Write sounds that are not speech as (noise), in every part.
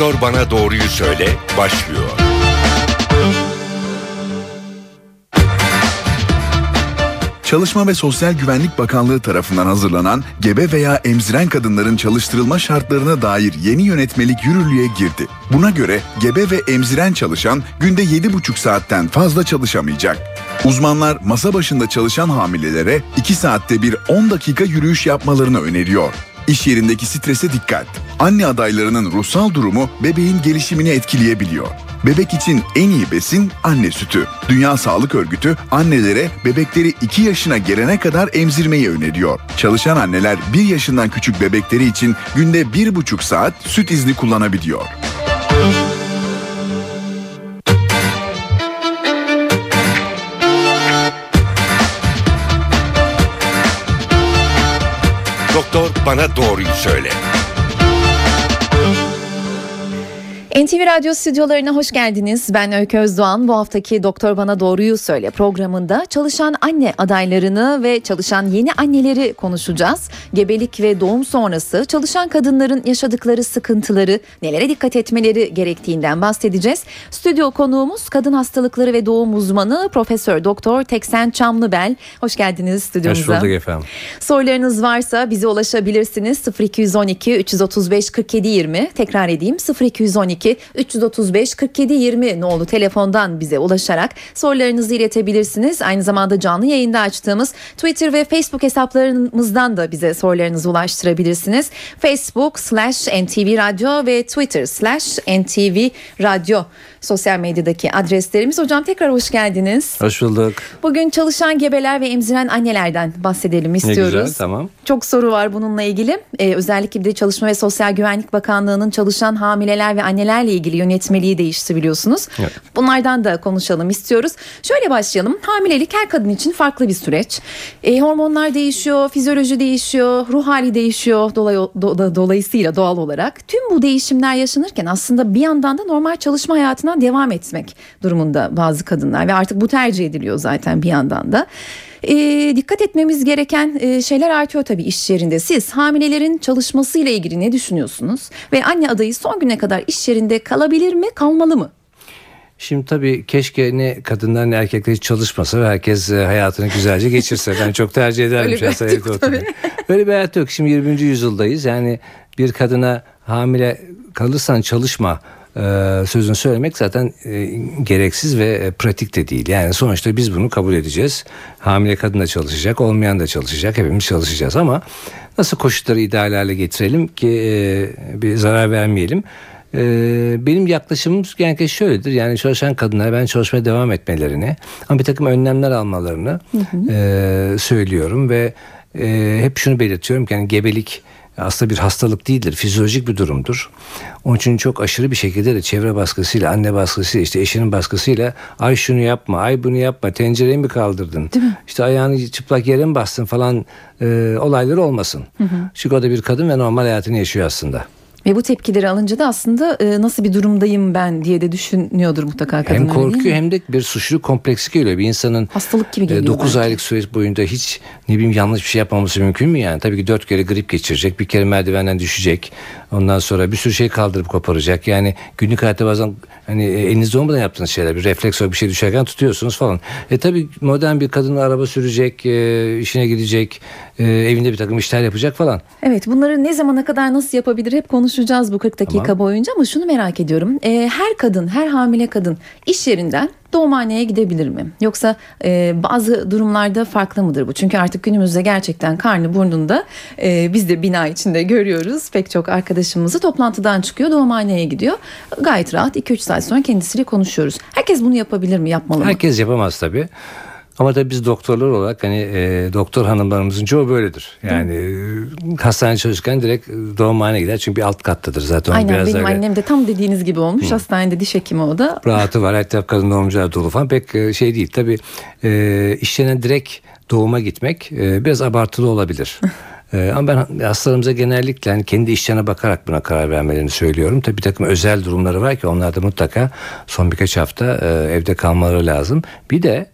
Doktor Bana Doğruyu Söyle başlıyor. Çalışma ve Sosyal Güvenlik Bakanlığı tarafından hazırlanan gebe veya emziren kadınların çalıştırılma şartlarına dair yeni yönetmelik yürürlüğe girdi. Buna göre gebe ve emziren çalışan günde 7,5 saatten fazla çalışamayacak. Uzmanlar masa başında çalışan hamilelere 2 saatte bir 10 dakika yürüyüş yapmalarını öneriyor. İş yerindeki strese dikkat. Anne adaylarının ruhsal durumu bebeğin gelişimini etkileyebiliyor. Bebek için en iyi besin anne sütü. Dünya Sağlık Örgütü annelere bebekleri 2 yaşına gelene kadar emzirmeyi öneriyor. Çalışan anneler 1 yaşından küçük bebekleri için günde 1,5 saat süt izni kullanabiliyor. Bana Doğruyu Söyle. NTV Radyo stüdyolarına hoş geldiniz. Ben Öykü Özdoğan. Bu haftaki Doktor Bana Doğruyu Söyle programında çalışan anne adaylarını ve çalışan yeni anneleri konuşacağız. Gebelik ve doğum sonrası çalışan kadınların yaşadıkları sıkıntıları, nelere dikkat etmeleri gerektiğinden bahsedeceğiz. Stüdyo konuğumuz kadın hastalıkları ve doğum uzmanı Profesör Doktor Teksen Çamlıbel. Hoş geldiniz stüdyomuza. Hoş bulduk efendim. Sorularınız varsa bize ulaşabilirsiniz. 0212 335 47 20 tekrar edeyim 0212 335 47 20 nolu telefondan bize ulaşarak sorularınızı iletebilirsiniz. Aynı zamanda canlı yayında açtığımız Twitter ve Facebook hesaplarımızdan da bize sorularınızı ulaştırabilirsiniz. Facebook slash NTV Radyo ve Twitter slash NTV Radyo sosyal medyadaki adreslerimiz. Hocam tekrar hoş geldiniz. Hoş bulduk. Bugün çalışan gebeler ve emziren annelerden bahsedelim istiyoruz. Ne güzel tamam. Çok soru var bununla ilgili. Ee, özellikle de Çalışma ve Sosyal Güvenlik Bakanlığı'nın çalışan hamileler ve annelerle ilgili yönetmeliği değişti biliyorsunuz. Evet. Bunlardan da konuşalım istiyoruz. Şöyle başlayalım. Hamilelik her kadın için farklı bir süreç. Ee, hormonlar değişiyor, fizyoloji değişiyor, ruh hali değişiyor dolay, do- dolayısıyla doğal olarak. Tüm bu değişimler yaşanırken aslında bir yandan da normal çalışma hayatına devam etmek durumunda bazı kadınlar ve artık bu tercih ediliyor zaten bir yandan da. E, dikkat etmemiz gereken e, şeyler artıyor tabii iş yerinde. Siz hamilelerin çalışmasıyla ilgili ne düşünüyorsunuz? Ve anne adayı son güne kadar iş yerinde kalabilir mi, kalmalı mı? Şimdi tabii keşke ne kadınlar ne erkekler hiç çalışmasa ve herkes e, hayatını güzelce geçirse. Ben çok tercih ederim şahsen hayat evde oturmayı. Böyle bir hayat yok. Şimdi 20. yüzyıldayız. Yani bir kadına hamile kalırsan çalışma sözünü söylemek zaten e, gereksiz ve e, pratik de değil. Yani sonuçta biz bunu kabul edeceğiz. Hamile kadın da çalışacak, olmayan da çalışacak. Hepimiz çalışacağız ama nasıl koşulları ideal hale getirelim ki e, bir zarar vermeyelim. Ee, benim yaklaşımım genellikle şöyledir. Yani çalışan kadınlara ben çalışmaya devam etmelerini ama bir takım önlemler almalarını e, söylüyorum ve hep şunu belirtiyorum ki yani gebelik aslında bir hastalık değildir. Fizyolojik bir durumdur. Onun için çok aşırı bir şekilde de çevre baskısıyla, anne baskısıyla, işte eşinin baskısıyla ay şunu yapma, ay bunu yapma, tencereyi mi kaldırdın? İşte ayağını çıplak yere mi bastın falan e, olayları olmasın. Çünkü o da bir kadın ve normal hayatını yaşıyor aslında. Ve bu tepkileri alınca da aslında e, nasıl bir durumdayım ben diye de düşünüyordur mutlaka kadınlar. Hem korkuyor hem de bir suçlu kompleksi geliyor. Bir insanın Hastalık gibi geliyor 9 belki. aylık süreç boyunca hiç ne bileyim yanlış bir şey yapmaması mümkün mü yani? Tabii ki 4 kere grip geçirecek, bir kere merdivenden düşecek. Ondan sonra bir sürü şey kaldırıp koparacak. Yani günlük hayatta bazen hani e, elinizde olmadan yaptığınız şeyler bir refleks olarak bir şey düşerken tutuyorsunuz falan. E tabii modern bir kadın araba sürecek, e, işine gidecek, e, evinde bir takım işler yapacak falan. Evet bunları ne zamana kadar nasıl yapabilir hep konuşacağız bu 40 dakika Tamam. boyunca ama şunu merak ediyorum. E, her kadın, her hamile kadın iş yerinden doğumhaneye gidebilir mi? Yoksa e, bazı durumlarda farklı mıdır bu? Çünkü artık günümüzde gerçekten karnı burnunda e, biz de bina içinde görüyoruz. Pek çok arkadaşımızı toplantıdan çıkıyor doğumhaneye gidiyor. Gayet rahat 2-3 saat sonra kendisiyle konuşuyoruz. Herkes bunu yapabilir mi? Yapmalı mı? Herkes yapamaz tabii. Ama tabii biz doktorlar olarak hani e, doktor hanımlarımızın çoğu böyledir. Yani e, hastane çalışırken direkt doğumhaneye gider. Çünkü bir alt kattadır zaten. Aynen biraz benim daha annem de tam dediğiniz gibi olmuş. Hastanede diş hekimi o da. rahatı var. Hatta kadın doğumcular dolu falan pek e, şey değil. Tabii e, işlerine direkt doğuma gitmek e, biraz abartılı olabilir. (laughs) E, ama ben hastalarımıza genellikle hani kendi işlerine bakarak buna karar vermelerini söylüyorum. Tabii bir takım özel durumları var ki onlar da mutlaka son birkaç hafta e, evde kalmaları lazım. Bir de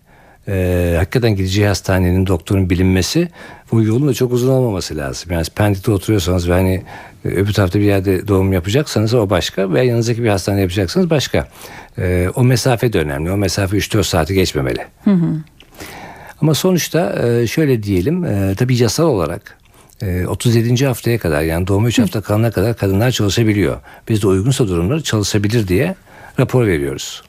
e, hakikaten gideceği hastanenin doktorun bilinmesi bu yolun da çok uzun olmaması lazım. Yani Pendik'te oturuyorsanız ve hani e, öbür tarafta bir yerde doğum yapacaksanız o başka ve yanınızdaki bir hastane yapacaksanız başka. E, o mesafe de önemli. O mesafe 3-4 saati geçmemeli. Ama sonuçta e, şöyle diyelim e, tabii yasal olarak e, 37. haftaya kadar yani doğuma 3 hafta kalana kadar kadınlar çalışabiliyor. Biz de uygunsa durumları çalışabilir diye rapor veriyoruz.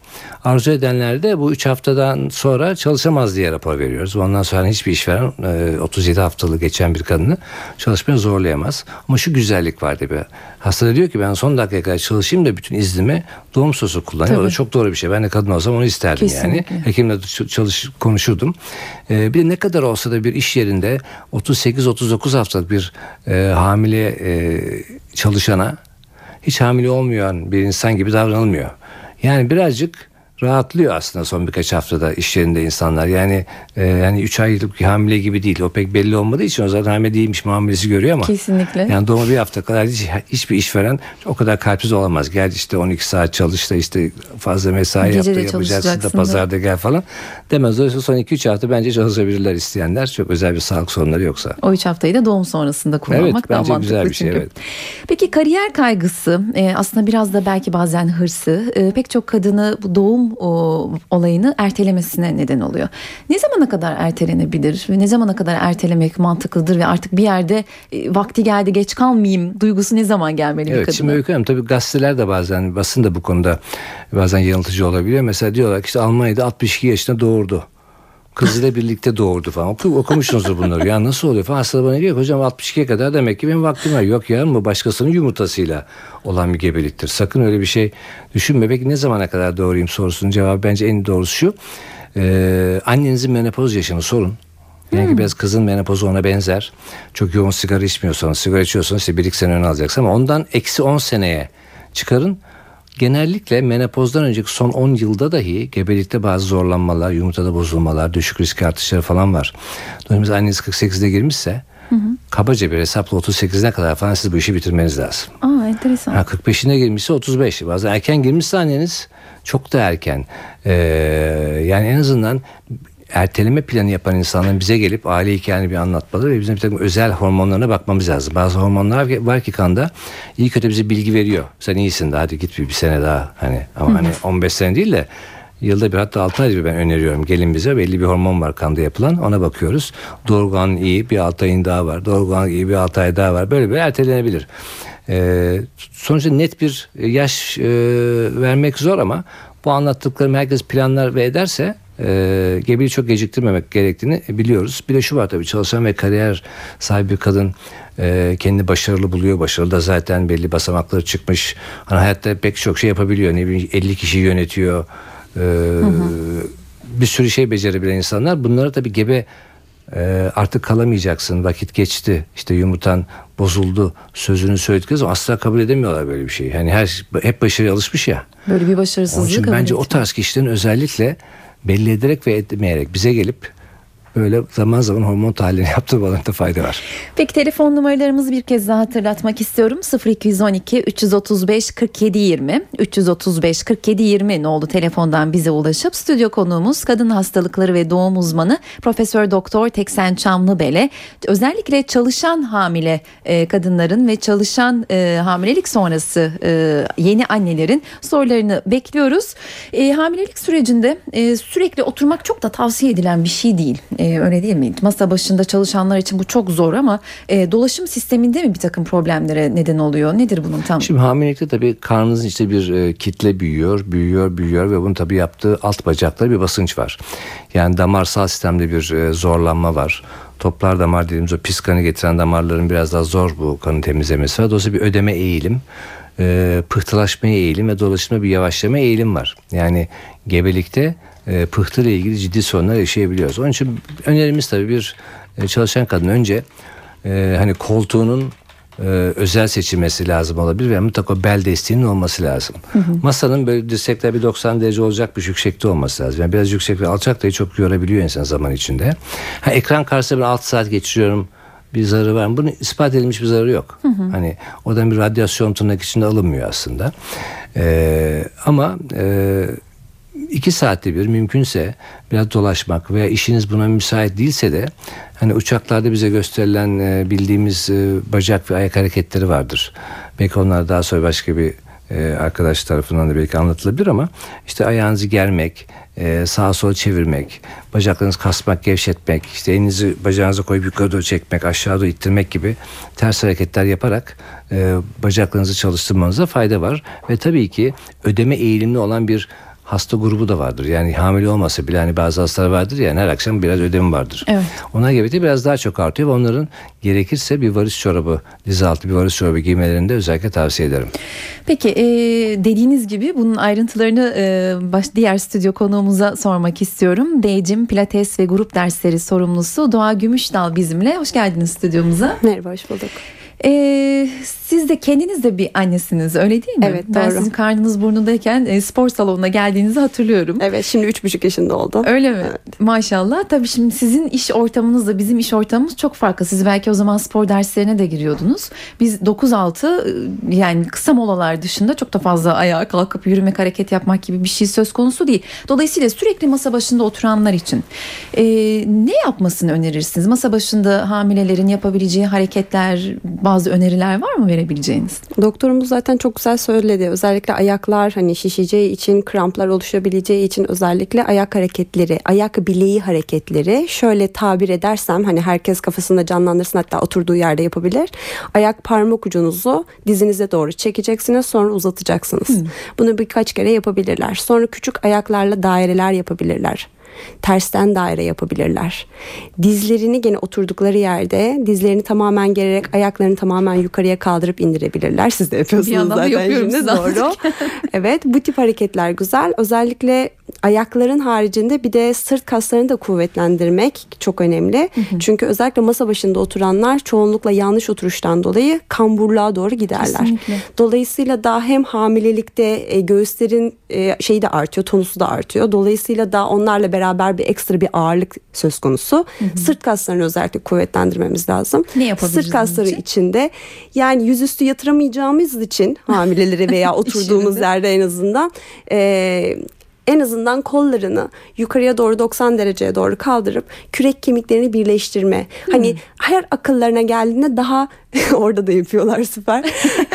Arzu edenler de bu 3 haftadan sonra çalışamaz diye rapor veriyoruz. Ondan sonra hiçbir işveren e, 37 haftalı geçen bir kadını çalışmaya zorlayamaz. Ama şu güzellik var tabii. Hasta diyor ki ben son dakikaya kadar çalışayım da bütün iznimi doğum sosu kullanayım. O da Tabii. çok doğru bir şey. Ben de kadın olsam onu isterdim yani. Kesinlikle. Hekimle de çalış konuşurdum. Ee, bir de ne kadar olsa da bir iş yerinde 38-39 haftalık bir e, hamile e, çalışana hiç hamile olmayan bir insan gibi davranılmıyor. Yani birazcık rahatlıyor aslında son birkaç haftada iş yerinde insanlar. Yani e, yani 3 aylık hamile gibi değil. O pek belli olmadığı için o zaten hamile değilmiş muamelesi görüyor ama. Kesinlikle. Yani doğuma bir hafta kadar hiç, hiçbir işveren o kadar kalpsiz olamaz. Gel işte 12 saat çalış da işte fazla mesai Gece yap da de yapacaksın da pazarda gel falan. Demez. Dolayısıyla son 2-3 hafta bence çalışabilirler isteyenler. Çok özel bir sağlık sorunları yoksa. O üç haftayı da doğum sonrasında kullanmak Evet, daha bence mantıklı güzel bir şey, çünkü. evet. Peki kariyer kaygısı e, aslında biraz da belki bazen hırsı e, pek çok kadını bu doğum o, olayını ertelemesine neden oluyor. Ne zamana kadar ertelenebilir ve ne zamana kadar ertelemek mantıklıdır ve artık bir yerde e, vakti geldi geç kalmayayım duygusu ne zaman gelmeli bir Evet kadına? şimdi Öykü Hanım tabii gazeteler de bazen basın da bu konuda bazen yanıltıcı olabiliyor. Mesela diyorlar ki işte Almanya'da 62 yaşında doğurdu. Kızıyla birlikte doğurdu falan. Oku, okumuşsunuzdur bunları. Ya nasıl oluyor falan. Hasta bana diyor ki hocam 62'ye kadar demek ki benim vaktim var. Yok ya bu başkasının yumurtasıyla olan bir gebeliktir. Sakın öyle bir şey düşünme. Peki ne zamana kadar doğurayım sorusunun cevabı bence en doğrusu şu. Ee, annenizin menopoz yaşını sorun. Yani ki biraz kızın menopozu ona benzer. Çok yoğun sigara içmiyorsanız, sigara içiyorsanız işte bir iki sene ön alacaksın ama ondan eksi 10 seneye çıkarın. Genellikle menopozdan önceki son 10 yılda dahi gebelikte bazı zorlanmalar, yumurtada bozulmalar, düşük risk artışları falan var. Dolayısıyla anneniz 48'de girmişse kabaca bir hesapla 38'ine kadar falan siz bu işi bitirmeniz lazım. Aa enteresan. Ha, 45'ine girmişse 35. Bazen erken girmişse anneniz çok da erken. Ee, yani en azından erteleme planı yapan insanların bize gelip aile hikayeni bir anlatmaları ve bizim bir takım özel hormonlarına bakmamız lazım. Bazı hormonlar var ki kanda iyi kötü bize bilgi veriyor. Sen iyisin daha hadi git bir, bir sene daha hani ama hani 15 sene değil de Yılda bir hatta 6 ayda bir ben öneriyorum. Gelin bize belli bir hormon var kanda yapılan ona bakıyoruz. Doğurgan iyi bir 6 ayın daha var. Doğurgan iyi bir 6 ay daha var. Böyle böyle ertelenebilir. Ee, sonuçta net bir yaş e, vermek zor ama bu anlattıklarım herkes planlar ve ederse e, gebeliği çok geciktirmemek gerektiğini biliyoruz. Bir de şu var tabii çalışan ve kariyer sahibi bir kadın e, kendini başarılı buluyor. Başarılı da zaten belli basamakları çıkmış. Hani hayatta pek çok şey yapabiliyor. Ne bileyim 50 kişi yönetiyor. E, bir sürü şey becerebilen insanlar. Bunları tabii gebe e, artık kalamayacaksın vakit geçti işte yumurtan bozuldu sözünü söyledikleri zaman asla kabul edemiyorlar böyle bir şeyi. Yani her hep başarıya alışmış ya. Böyle bir Onun başarısızlığı için bence o tarz kişilerin özellikle belli ederek ve etmeyerek bize gelip böyle zaman zaman hormon tahlili (laughs) yaptırmalarında fayda var. Peki telefon numaralarımızı bir kez daha hatırlatmak istiyorum. 0212 335 47 20 335 47 20 ne oldu telefondan bize ulaşıp stüdyo konuğumuz kadın hastalıkları ve doğum uzmanı Profesör Doktor Teksen Çamlıbel'e özellikle çalışan hamile e, kadınların ve çalışan e, hamilelik sonrası e, yeni annelerin sorularını bekliyoruz. E, hamilelik sürecinde e, sürekli oturmak çok da tavsiye edilen bir şey değil. E, öyle değil mi? Masa başında çalışanlar için bu çok zor ama e, dolaşım sisteminde mi bir takım problemlere neden oluyor? Nedir bunun tam? Şimdi hamilelikte tabii karnınızın içinde bir e, kitle büyüyor, büyüyor, büyüyor ve bunun tabii yaptığı alt bacakta bir basınç var. Yani damarsal sistemde bir e, zorlanma var. Toplar damar dediğimiz o pis kanı getiren damarların biraz daha zor bu kanı temizlemesi var. Dolayısıyla bir ödeme eğilim, e, pıhtılaşmaya eğilim ve dolaşımda bir yavaşlama eğilim var. Yani gebelikte e, pıhtı ile ilgili ciddi sorunlar yaşayabiliyoruz. Onun için önerimiz tabii bir e, çalışan kadın önce e, hani koltuğunun e, özel seçilmesi lazım olabilir ve mutlaka bel desteğinin olması lazım. Masanın böyle dirsekler bir 90 derece olacak bir yüksekte olması lazım. Yani biraz yüksek ve alçak da çok yorabiliyor insan zaman içinde. Ha, ekran karşısında ben 6 saat geçiriyorum bir zararı var mı? Bunun ispat edilmiş bir zararı yok. Hani oradan bir radyasyon tırnak içinde alınmıyor aslında. Ee, ama e, iki saatte bir mümkünse biraz dolaşmak veya işiniz buna müsait değilse de hani uçaklarda bize gösterilen e, bildiğimiz e, bacak ve ayak hareketleri vardır. Belki onlar daha sonra başka bir e, arkadaş tarafından da belki anlatılabilir ama işte ayağınızı germek, sağa sola çevirmek, bacaklarınızı kasmak, gevşetmek, işte elinizi bacağınıza koyup yukarı doğru çekmek, aşağı doğru ittirmek gibi ters hareketler yaparak bacaklarınızı çalıştırmanıza fayda var. Ve tabii ki ödeme eğilimli olan bir hasta grubu da vardır. Yani hamile olmasa bile hani bazı hastalar vardır ya yani her akşam biraz ödemi vardır. Evet. Ona göre de biraz daha çok artıyor ve onların gerekirse bir varis çorabı, diz altı bir varis çorabı giymelerini de özellikle tavsiye ederim. Peki e, dediğiniz gibi bunun ayrıntılarını e, baş, diğer stüdyo konuğumuza sormak istiyorum. Deycim Pilates ve grup dersleri sorumlusu Doğa Gümüşdal bizimle. Hoş geldiniz stüdyomuza. Merhaba hoş bulduk. Ee, siz de kendiniz de bir annesiniz öyle değil mi? Evet, Ben doğru. sizin karnınız burnundayken e, spor salonuna geldiğinizi hatırlıyorum. Evet şimdi üç buçuk yaşında oldum. Öyle mi? Evet. Maşallah. Tabii şimdi sizin iş ortamınızla bizim iş ortamımız çok farklı. Siz belki o zaman spor derslerine de giriyordunuz. Biz 9-6 e, yani kısa molalar dışında çok da fazla ayağa kalkıp yürümek, hareket yapmak gibi bir şey söz konusu değil. Dolayısıyla sürekli masa başında oturanlar için e, ne yapmasını önerirsiniz? Masa başında hamilelerin yapabileceği hareketler, bazı öneriler var mı verebileceğiniz? Doktorumuz zaten çok güzel söyledi. Özellikle ayaklar hani şişeceği için, kramplar oluşabileceği için özellikle ayak hareketleri, ayak bileği hareketleri şöyle tabir edersem hani herkes kafasında canlandırsın hatta oturduğu yerde yapabilir. Ayak parmak ucunuzu dizinize doğru çekeceksiniz sonra uzatacaksınız. Bunu birkaç kere yapabilirler. Sonra küçük ayaklarla daireler yapabilirler. Tersten daire yapabilirler. Dizlerini gene oturdukları yerde dizlerini tamamen gererek ayaklarını tamamen yukarıya kaldırıp indirebilirler. Siz de yapıyorsunuz zaten yapıyorum şimdi doğru. (laughs) evet bu tip hareketler güzel. Özellikle ayakların haricinde bir de sırt kaslarını da kuvvetlendirmek çok önemli. Çünkü özellikle masa başında oturanlar çoğunlukla yanlış oturuştan dolayı kamburluğa doğru giderler. Kesinlikle. Dolayısıyla daha hem hamilelikte e, göğüslerin e, şeyi de artıyor, tonusu da artıyor. Dolayısıyla da onlarla beraber bir ekstra bir ağırlık söz konusu. Sırt kaslarını özellikle kuvvetlendirmemiz lazım. Ne yapabiliriz Sırt kasları için? içinde yani yüzüstü yatıramayacağımız için (laughs) hamilelere veya oturduğumuz yerde en azından e, en azından kollarını yukarıya doğru 90 dereceye doğru kaldırıp kürek kemiklerini birleştirme. Hani her akıllarına geldiğinde daha (laughs) orada da yapıyorlar süper. (laughs)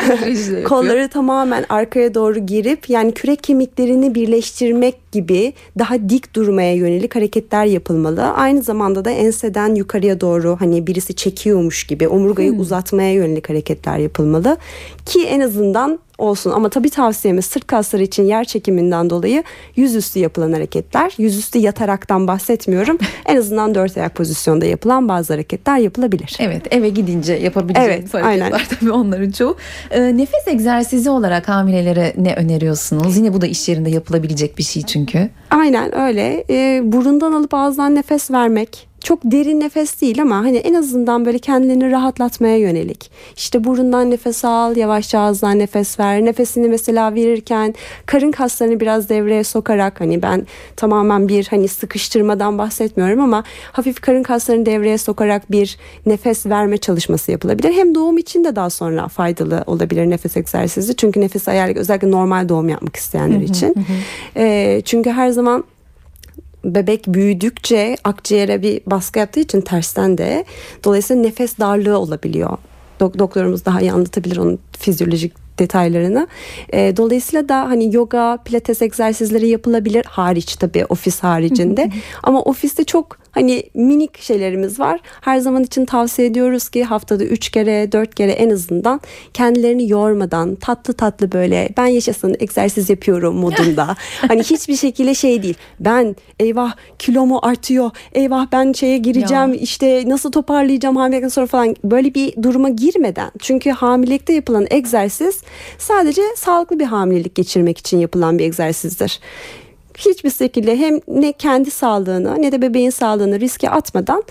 Yapıyor. Kolları tamamen arkaya doğru girip yani kürek kemiklerini birleştirmek gibi daha dik durmaya yönelik hareketler yapılmalı. Aynı zamanda da enseden yukarıya doğru hani birisi çekiyormuş gibi omurgayı uzatmaya yönelik hareketler yapılmalı ki en azından olsun ama tabii tavsiyemiz sırt kasları için yer çekiminden dolayı yüzüstü yapılan hareketler. Yüzüstü yataraktan bahsetmiyorum. (laughs) en azından dört ayak pozisyonda yapılan bazı hareketler yapılabilir. Evet eve gidince yapabileceğiniz Evet, hareketler aynen. tabii onların çoğu. Ee, nefes egzersizi olarak hamilelere ne öneriyorsunuz? Yine bu da iş yerinde yapılabilecek bir şey çünkü. Aynen öyle. Ee, burundan alıp ağızdan nefes vermek. Çok derin nefes değil ama hani en azından böyle kendilerini rahatlatmaya yönelik. İşte burundan nefes al, yavaşça ağızdan nefes ver. Nefesini mesela verirken karın kaslarını biraz devreye sokarak hani ben tamamen bir hani sıkıştırmadan bahsetmiyorum ama hafif karın kaslarını devreye sokarak bir nefes verme çalışması yapılabilir. Hem doğum için de daha sonra faydalı olabilir nefes egzersizi. Çünkü nefes ayarlı özellikle normal doğum yapmak isteyenler için. Ee, çünkü her zaman bebek büyüdükçe akciğere bir baskı yaptığı için tersten de dolayısıyla nefes darlığı olabiliyor. Dok- doktorumuz daha iyi anlatabilir onun fizyolojik detaylarını. Ee, dolayısıyla da hani yoga, pilates egzersizleri yapılabilir hariç tabii ofis haricinde. Ama ofiste çok hani minik şeylerimiz var. Her zaman için tavsiye ediyoruz ki haftada 3 kere 4 kere en azından kendilerini yormadan tatlı tatlı böyle ben yaşasın egzersiz yapıyorum modunda. (laughs) hani hiçbir şekilde şey değil. Ben eyvah kilomu artıyor. Eyvah ben şeye gireceğim. Ya. işte nasıl toparlayacağım hamilelikten sonra falan böyle bir duruma girmeden. Çünkü hamilelikte yapılan egzersiz sadece sağlıklı bir hamilelik geçirmek için yapılan bir egzersizdir hiçbir şekilde hem ne kendi sağlığını ne de bebeğin sağlığını riske atmadan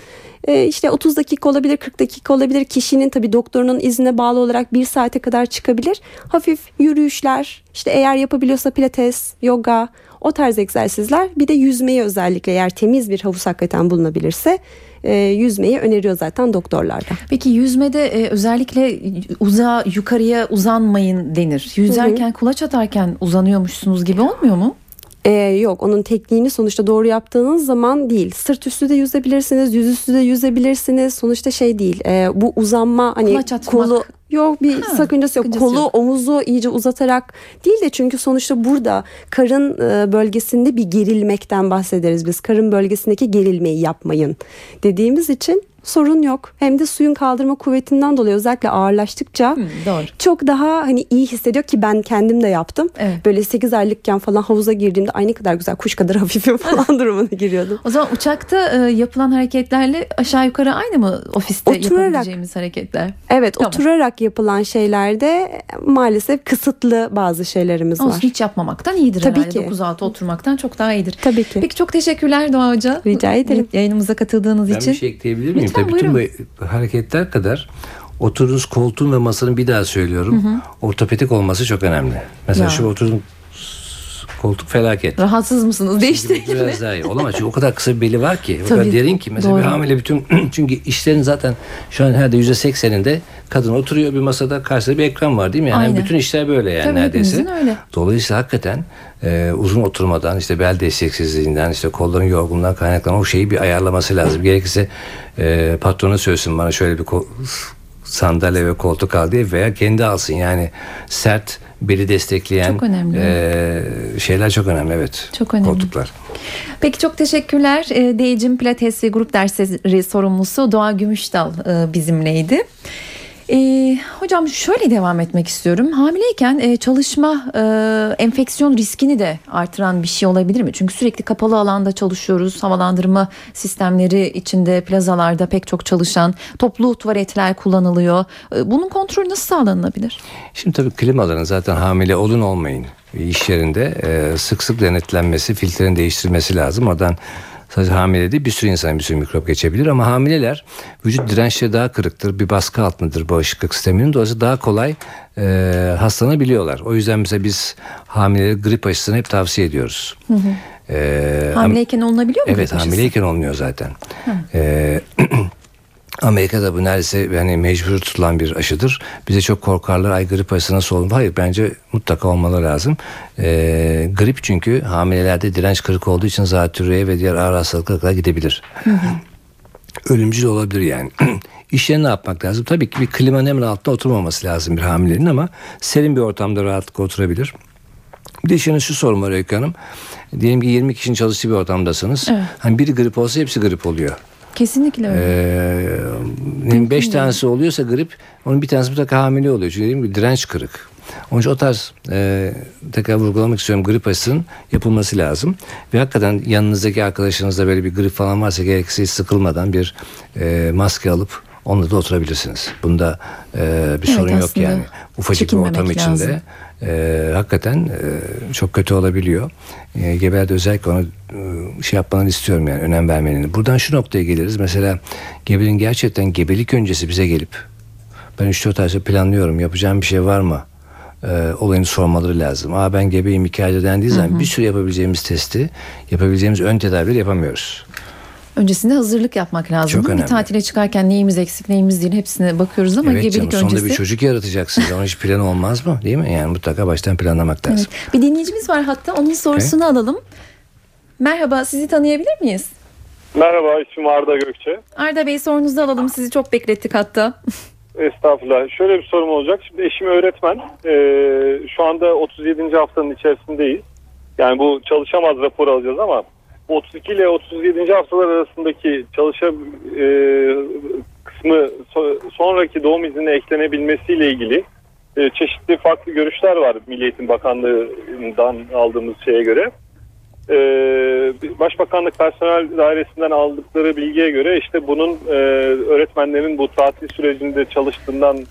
e, işte 30 dakika olabilir 40 dakika olabilir kişinin tabi doktorunun iznine bağlı olarak bir saate kadar çıkabilir hafif yürüyüşler işte eğer yapabiliyorsa pilates yoga o tarz egzersizler bir de yüzmeyi özellikle eğer temiz bir havuz hakikaten bulunabilirse e, yüzmeyi öneriyor zaten doktorlar da. Peki yüzmede e, özellikle uzağa yukarıya uzanmayın denir. Yüzerken kulaç atarken uzanıyormuşsunuz gibi olmuyor mu? Ee, yok onun tekniğini sonuçta doğru yaptığınız zaman değil. Sırt üstü de yüzebilirsiniz, yüzüstü de yüzebilirsiniz. Sonuçta şey değil. e, bu uzanma hani kolu yok bir Ha, sakıncası yok. sakıncası Kolu yok. omuzu iyice uzatarak değil de çünkü sonuçta burada karın e, bölgesinde bir gerilmekten bahsederiz biz. Karın bölgesindeki gerilmeyi yapmayın dediğimiz için sorun yok. Hem de suyun kaldırma kuvvetinden dolayı özellikle ağırlaştıkça Hı, doğru. çok daha hani iyi hissediyor ki ben kendim de yaptım. Evet. Böyle 8 aylıkken falan havuza girdiğimde ay ne kadar güzel kuş kadar (laughs) hafifim falan (laughs) durumuna giriyordum. O zaman uçakta e, yapılan hareketlerle aşağı yukarı aynı mı ofiste Oturarak. yapabileceğimiz hareketler? Evet Tamam. oturarak yapılan şeylerde maalesef kısıtlı bazı şeylerimiz Olsun var. hiç yapmamaktan iyidir Tabii herhalde. ki. 9-6 oturmaktan çok daha iyidir. Tabii ki. Peki çok teşekkürler Doğa Hoca. Rica ederim. Yayınımıza katıldığınız Ben için. bir şey ekleyebilir miyim? Lütfen, Tabii bütün bu hareketler kadar oturduğunuz koltuğun ve masanın bir daha söylüyorum. Ortopedik olması çok önemli. Mesela Ya. şu oturduğum koltuk felaket. Rahatsız mısınız? Değiştirin gibi. Biraz daha iyi. Olamaz çünkü o kadar kısa bir beli var ki. O kadar derin ki. Mesela bir Doğru. hamile bütün (clears throat) çünkü işlerin zaten şu an herhalde yüzde sekseninde kadın oturuyor bir masada karşısında bir ekran var değil mi? Yani Aynen. bütün işler böyle yani Tabii neredeyse. öyle. Dolayısıyla hakikaten e, uzun oturmadan işte bel desteksizliğinden işte kolların yorgunluğundan kaynaklanan o şeyi bir ayarlaması lazım. Gerekirse e, patronu söylesin bana şöyle bir sandalye ve koltuk al diye veya kendi alsın. Yani sert beli destekleyen Çok önemli. e, şeyler çok önemli evet. Çok önemli. Koltuklar. Peki çok teşekkürler. E, Değicim Pilates ve Grup Dersleri sorumlusu Doğa Gümüşdal e, bizimleydi. E, hocam şöyle devam etmek istiyorum. Hamileyken e, çalışma e, enfeksiyon riskini de artıran bir şey olabilir mi? Çünkü sürekli kapalı alanda çalışıyoruz. Havalandırma sistemleri içinde plazalarda pek çok çalışan toplu tuvaletler kullanılıyor. E, bunun kontrolü nasıl sağlanabilir? Şimdi tabii klimaların zaten hamile olun olmayın iş yerinde e, sık sık denetlenmesi, filtrenin değiştirilmesi lazım. Oradan sadece hamile değil bir sürü insan bir sürü mikrop geçebilir ama hamileler vücut dirençleri daha kırıktır. Bir baskı altındadır bağışıklık sisteminin. Dolayısıyla daha kolay e, hastalanabiliyorlar. O yüzden mesela biz hamileleri grip aşısını hep tavsiye ediyoruz. E, Hamileyken olunabiliyor mu? Evet hamileyken olmuyor zaten. Ee, (clears throat) Amerika'da bu neredeyse yani mecbur tutulan bir aşıdır. Bize çok korkarlar ay grip aşısı nasıl olur? Hayır bence mutlaka olmalı lazım. Ee, grip çünkü hamilelerde direnç kırık olduğu için zatürreye ve diğer ağır hastalıklara gidebilir. Ölümcül olabilir yani. (clears throat) İş yerine ne yapmak lazım? Tabii ki bir klimanın hemen altında oturmaması lazım bir hamilenin ama serin bir ortamda rahatlıkla oturabilir. Bir de şimdi şu sorun var Öykü Hanım. Diyelim ki 20 kişinin çalıştığı bir ortamdasınız. Evet. Hani biri grip olsa hepsi grip oluyor. Kesinlikle öyle. Ee, beş tanesi oluyorsa grip onun bir tanesi mutlaka hamile oluyor. Çünkü dediğim gibi direnç kırık. Onun için o tarz e, tekrar vurgulamak istiyorum grip aşısının yapılması lazım. Ve hakikaten yanınızdaki arkadaşınızda böyle bir grip falan varsa gerekirse sıkılmadan bir e, maske alıp onunla da oturabilirsiniz. Bunda e, bir Evet, sorun yok yani. Ufacık bir ortam lazım. içinde e, hakikaten e, çok kötü olabiliyor. E, gebelerde özellikle onu e, şey yapmanı istiyorum yani önem vermeni. Buradan şu noktaya geliriz. Mesela gebelin gerçekten gebelik öncesi bize gelip ben 3-4 ay sonra planlıyorum yapacağım bir şey var mı? E, olayını sormaları lazım. Aa ben gebeyim iki ayda dendiği zaman bir sürü yapabileceğimiz testi yapabileceğimiz ön tedavileri yapamıyoruz. Öncesinde hazırlık yapmak lazım. Çok Bir önemli. tatile çıkarken neyimiz eksik neyimiz değil hepsine bakıyoruz ama evet canım gebelik sonunda öncesi. bir çocuk yaratacaksınız. Onun hiç planı olmaz mı? Değil mi? Yani mutlaka baştan planlamak lazım. Evet. Bir dinleyicimiz var hatta onun sorusunu alalım. Merhaba sizi tanıyabilir miyiz? Merhaba ismim Arda Gökçe. Arda Bey sorunuzu alalım sizi çok beklettik hatta. Estağfurullah. Şöyle bir sorum olacak. Şimdi eşim öğretmen. Ee, şu anda 37. haftanın içerisindeyiz. Yani bu çalışamaz rapor alacağız ama 32 ile 37. haftalar arasındaki çalışa e, kısmı so- sonraki doğum iznine eklenebilmesiyle ilgili e, çeşitli farklı görüşler var Milli Eğitim Bakanlığı'ndan aldığımız şeye göre. Ee, Başbakanlık Personel Dairesi'nden aldıkları bilgiye göre işte bunun e, öğretmenlerin bu tatil sürecinde çalıştığından e,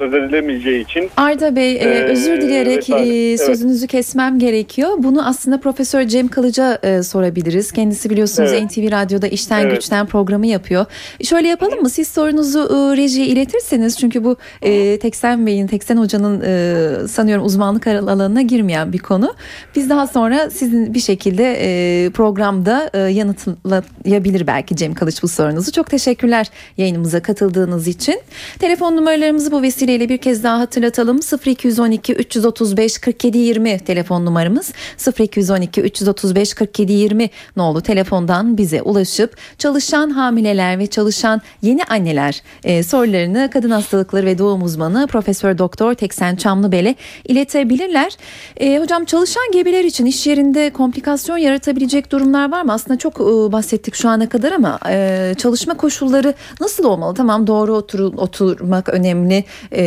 söz edilemeyeceği için Arda Bey e, Ee, özür dileyerek evet, e, evet. sözünüzü kesmem gerekiyor. Bunu aslında Profesör Cem Kılıç'a e, sorabiliriz. Kendisi biliyorsunuz Evet. NTV Radyo'da işten Evet. güçten programı yapıyor. Şöyle yapalım mı? Siz sorunuzu e, rejiye iletirseniz çünkü bu e, Teksen Bey'in, Teksen Hoca'nın e, sanıyorum uzmanlık alanına girmeyen bir konu. Biz daha sonra sizin bir şekilde e, programda e, yanıtlayabilir belki Cem Kılıç bu sorunuzu. Çok teşekkürler yayınımıza katıldığınız için. Telefon numaralarımızı bu vesile vesileyle bir kez daha hatırlatalım. 0212 335 47 20 telefon numaramız. 0212 335 47 20 nolu telefondan bize ulaşıp çalışan hamileler ve çalışan yeni anneler e, sorularını kadın hastalıkları ve doğum uzmanı Profesör Doktor Teksen Çamlıbel'e iletebilirler. E, hocam çalışan gebeler için iş yerinde komplikasyon yaratabilecek durumlar var mı? Aslında çok e, bahsettik şu ana kadar ama e, çalışma koşulları nasıl olmalı? Tamam doğru otur, oturmak önemli, e,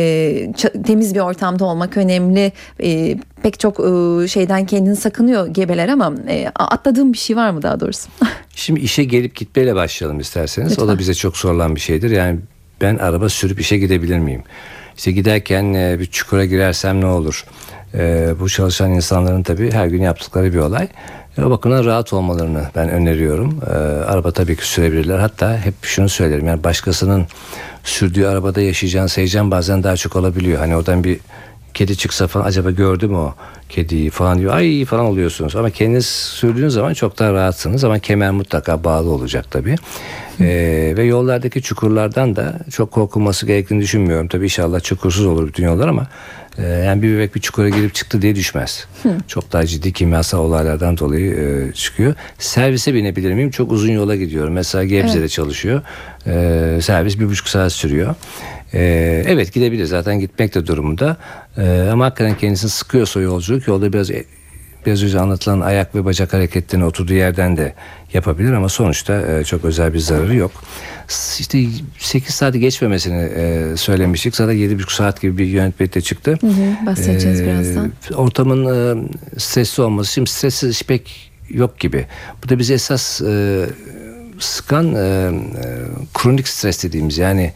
ça- temiz bir ortamda olmak önemli. E, pek çok e, şeyden kendini sakınıyor gebeler ama e, atladığım bir şey var mı daha doğrusu? (laughs) Şimdi işe gelip gitmeyle başlayalım isterseniz. O Lütfen. da bize çok sorulan bir şeydir. Yani ben araba sürüp işe gidebilir miyim? İşte giderken e, bir çukura girersem ne olur? E, bu çalışan insanların tabii her gün yaptıkları bir olay. E, O bakımdan rahat olmalarını ben öneriyorum. E, araba tabii ki sürebilirler. Hatta hep şunu söylerim. Yani başkasının sürdüğü arabada yaşayacağınız heyecan bazen daha çok olabiliyor. Hani oradan bir kedi çıksa falan acaba gördü mü o kediyi falan diyor. Ay falan oluyorsunuz. Ama kendiniz sürdüğünüz zaman çok daha rahatsınız. Ama kemer mutlaka bağlı olacak tabii. Ee, ve yollardaki çukurlardan da çok korkulması gerektiğini düşünmüyorum. Tabii inşallah çukursuz olur bütün yollar ama e, yani bir bebek bir çukura girip çıktı diye düşmez. Çok daha ciddi kimyasal olaylardan dolayı e, çıkıyor. Servise binebilir miyim? Çok uzun yola gidiyorum. Mesela Gebze'de çalışıyor. E, servis bir buçuk saat sürüyor. Ee, evet gidebilir zaten gitmek de durumunda Ee, ama hakikaten kendisini sıkıyorsa yolculuk yolda biraz biraz önce anlatılan ayak ve bacak hareketlerini oturduğu yerden de yapabilir ama sonuçta e, çok özel bir zararı yok. İşte 8 saati geçmemesini e, söylemiştik. Zaten 7,5 saat gibi bir yönetmelikte çıktı. bahsedeceğiz Ee, birazdan. Ortamın e, stresli olması. Şimdi stressiz iş pek yok gibi. Bu da bizi esas sıkan kronik stres dediğimiz yani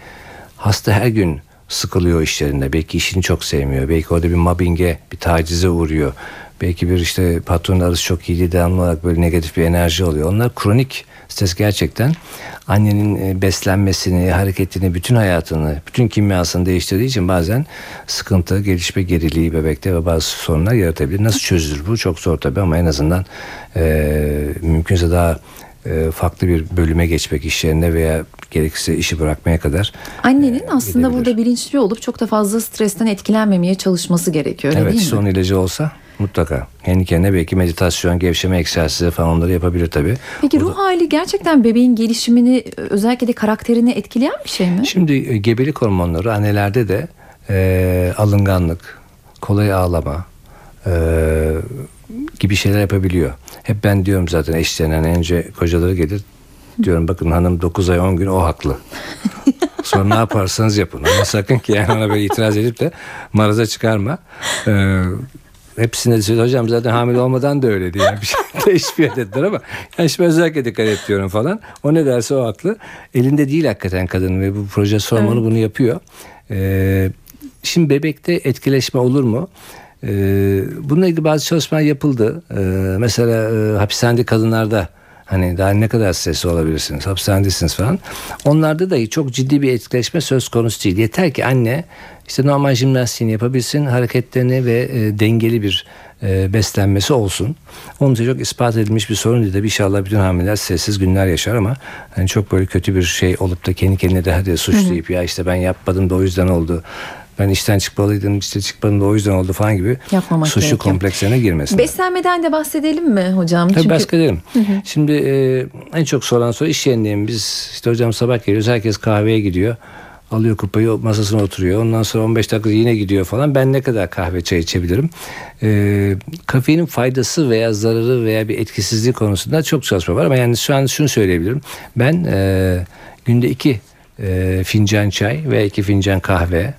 hasta her gün sıkılıyor işlerinde. Belki işini çok sevmiyor. Belki orada bir mobbinge, bir tacize uğruyor. Belki bir işte patronun arası çok iyi değil. Devamlı olarak böyle negatif bir enerji oluyor. Onlar kronik stres gerçekten annenin e, beslenmesini, hareketini, bütün hayatını, bütün kimyasını değiştirdiği için bazen sıkıntı, gelişme geriliği bebekte ve bazı sorunlar yaratabilir. Nasıl çözülür bu? Çok zor tabii ama en azından e, mümkünse daha e, farklı bir bölüme geçmek iş yerine veya gerekirse işi bırakmaya kadar Annenin aslında gidebilir. burada bilinçli olup çok da fazla stresten etkilenmemeye çalışması gerekiyor evet değil mi? onun ilacı olsa mutlaka. Kendi kendine belki meditasyon, gevşeme egzersizi falan onları yapabilir tabii. Peki ruh hali gerçekten bebeğin gelişimini özellikle de karakterini etkileyen bir şey mi? Şimdi e, gebelik hormonları annelerde de e, alınganlık, kolay ağlama e, gibi şeyler yapabiliyor. Hep ben diyorum zaten eşlerine hani önce kocaları gelir diyorum bakın hanım 9 ay 10 gün o haklı. (laughs) Sonra ne yaparsanız yapın. Ama sakın ki yani ona böyle itiraz edip de maraza çıkarma. Ee, hepsine söylüyor. Hocam zaten hamile olmadan da öyleydi. Yani bir şey (laughs) teşbih dediler ama yani şimdi özellikle dikkat et diyorum falan. O ne derse o haklı. Elinde değil hakikaten kadın ve bu proje sormalı bunu yapıyor. Ee, şimdi bebekte etkileşme olur mu? Ee, bununla ilgili bazı çalışmalar yapıldı. Ee, mesela e, hapishanede kadınlarda Hani daha ne kadar stresli olabilirsiniz, hapishanedesiniz falan. Onlarda da çok ciddi bir etkileşme söz konusu değil. Yeter ki anne işte normal jimnastiğini yapabilsin, hareketlerini ve e, dengeli bir e, beslenmesi olsun. Onun için çok ispat edilmiş bir sorun değil. Tabii İnşallah bütün hamileler sessiz günler yaşar ama hani çok böyle kötü bir şey olup da kendi kendine de hadi suçlayıp ya işte ben yapmadım da o yüzden oldu. Ben işten çıkmalıydım işte çıkmadım da o yüzden oldu falan gibi Yapmamak suçlu gerekiyor. komplekslerine girmesin. Beslenmeden de bahsedelim mi hocam? Tabii Çünkü bahsedelim. Şimdi e, en çok soran soru iş yerindeyim. Biz işte hocam sabah geliyoruz herkes kahveye gidiyor. Alıyor kupayı masasına oturuyor. Ondan sonra 15 dakika yine gidiyor falan. Ben ne kadar kahve çay içebilirim? E, kafeinin faydası veya zararı veya bir etkisizliği konusunda çok çalışma var. Ama yani şu an şunu söyleyebilirim. Ben e, günde iki e, fincan çay ve iki fincan kahve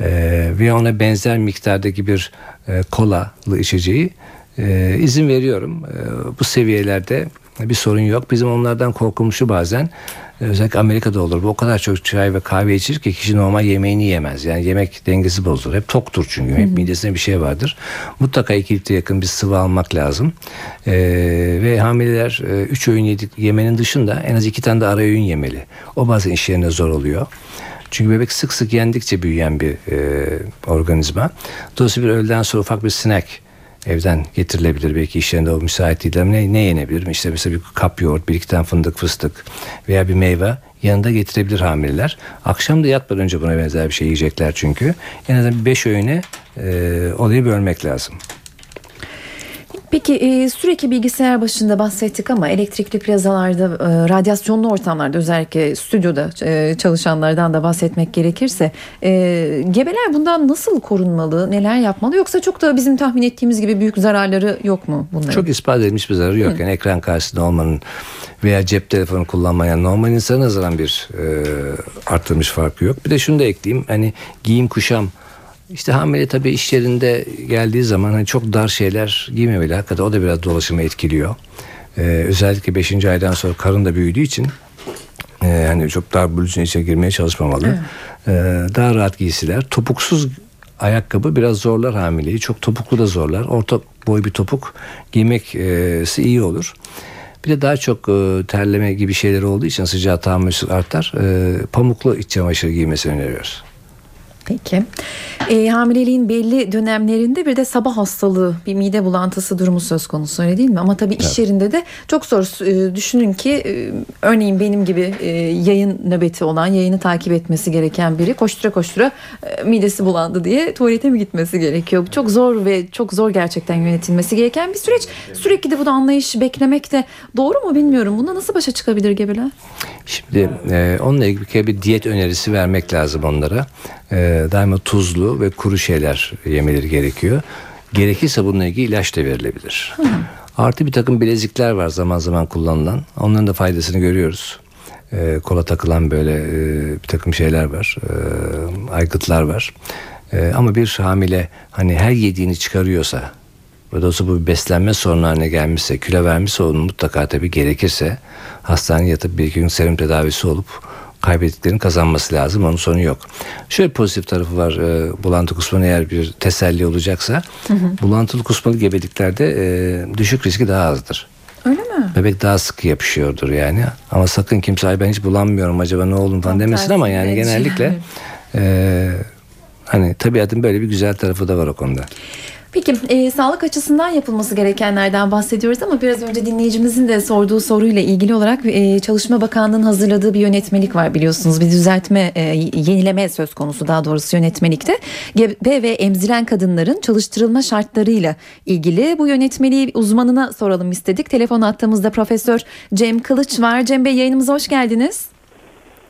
e, ve ona benzer miktardaki bir e, kolalı içeceği e, izin veriyorum. E, bu seviyelerde bir sorun yok. Bizim onlardan korkulmuşu bazen özellikle Amerika'da olur. Bu o kadar çok çay ve kahve içir ki kişi normal yemeğini yemez. Yani yemek dengesi bozulur. Hep toktur çünkü. Hep midesinde bir şey vardır. Mutlaka 2 litre yakın bir sıvı almak lazım. E, ve hamileler 3 öğün yedik, yemenin dışında en az 2 tane de ara öğün yemeli. O bazen işlerine zor oluyor. Çünkü bebek sık sık yendikçe büyüyen bir e, organizma. Dolayısıyla bir öğleden sonra ufak bir snack evden getirilebilir. Belki iş yerinde o müsait değil. ama Ne, ne yenebilir? İşte mesela bir kap yoğurt, bir iki tane fındık, fıstık veya bir meyve yanında getirebilir hamileler. Akşam da yatmadan önce buna benzer bir şey yiyecekler çünkü. En azından 5 öğüne e, olayı bölmek lazım. Peki e, sürekli bilgisayar başında bahsettik ama elektrikli plazalarda, e, radyasyonlu ortamlarda özellikle stüdyoda e, çalışanlardan da bahsetmek gerekirse e, gebeler bundan nasıl korunmalı, neler yapmalı yoksa çok da bizim tahmin ettiğimiz gibi büyük zararları yok mu bunların? Çok ispat edilmiş bir zararı yok. Yani ekran karşısında olmanın veya cep telefonu kullanmayan normal insana nazaran bir e, arttırmış farkı yok. Bir de şunu da ekleyeyim. Hani giyim kuşam işte hamile tabii iş yerinde geldiği zaman hani çok dar şeyler giymemeli. Hakikaten o da biraz dolaşımı etkiliyor. Ee, özellikle 5. aydan sonra karın da büyüdüğü için e, hani çok dar bluzun içine girmeye çalışmamalı. Ee, daha rahat giysiler. Topuksuz ayakkabı biraz zorlar hamileyi. Çok topuklu da zorlar. Orta boy bir topuk giymek e, iyi olur. Bir de daha çok e, terleme gibi şeyler olduğu için sıcağı tahammülsüz artar. E, pamuklu iç çamaşırı giymesini öneriyoruz. Peki. E, hamileliğin belli dönemlerinde bir de sabah hastalığı, bir mide bulantısı durumu söz konusu öyle değil mi? Ama tabii iş yerinde de çok zor. E, düşünün ki e, örneğin benim gibi e, yayın nöbeti olan, yayını takip etmesi gereken biri koştura koştura e, midesi bulandı diye tuvalete mi gitmesi gerekiyor? Bu çok zor ve çok zor gerçekten yönetilmesi gereken bir süreç. Sürekli de bunu anlayış beklemek de doğru mu bilmiyorum. Bunda nasıl başa çıkabilir gebeler? Şimdi e, onunla ilgili bir diyet önerisi vermek lazım onlara. E, daima tuzlu ve kuru şeyler yemeleri gerekiyor. Gerekirse bununla ilgili ilaç da verilebilir. Artı bir takım bilezikler var zaman zaman kullanılan. Onların da faydasını görüyoruz. E, kola takılan böyle e, bir takım şeyler var. E, aygıtlar var. E, ama bir hamile hani her yediğini çıkarıyorsa ve dolayısıyla bu bir beslenme sorunu haline gelmişse, kilo vermişse onun mutlaka tabii gerekirse hastaneye yatıp bir iki gün serum tedavisi olup kaybettiklerini kazanması lazım. Onun sonu yok. Şöyle pozitif tarafı var. E, bulantı kusmanın eğer bir teselli olacaksa hı hı. bulantılı kusmalı gebeliklerde e, düşük riski daha azdır. Öyle mi? Bebek daha sıkı yapışıyordur yani. Ama sakın kimse Ay ben hiç bulanmıyorum acaba ne oldum falan demesin ama yani genellikle e, hani tabiatın böyle bir güzel tarafı da var o konuda. Peki e, sağlık açısından yapılması gerekenlerden bahsediyoruz ama biraz önce dinleyicimizin de sorduğu soruyla ilgili olarak e, Çalışma Bakanlığı'nın hazırladığı bir yönetmelik var biliyorsunuz. Bir düzeltme, e, yenileme söz konusu daha doğrusu yönetmelikte. Gebe ve emziren kadınların çalıştırılma şartlarıyla ilgili bu yönetmeliği uzmanına soralım istedik. Telefon attığımızda Profesör Cem Kılıç var. Cem Bey yayınımıza hoş geldiniz.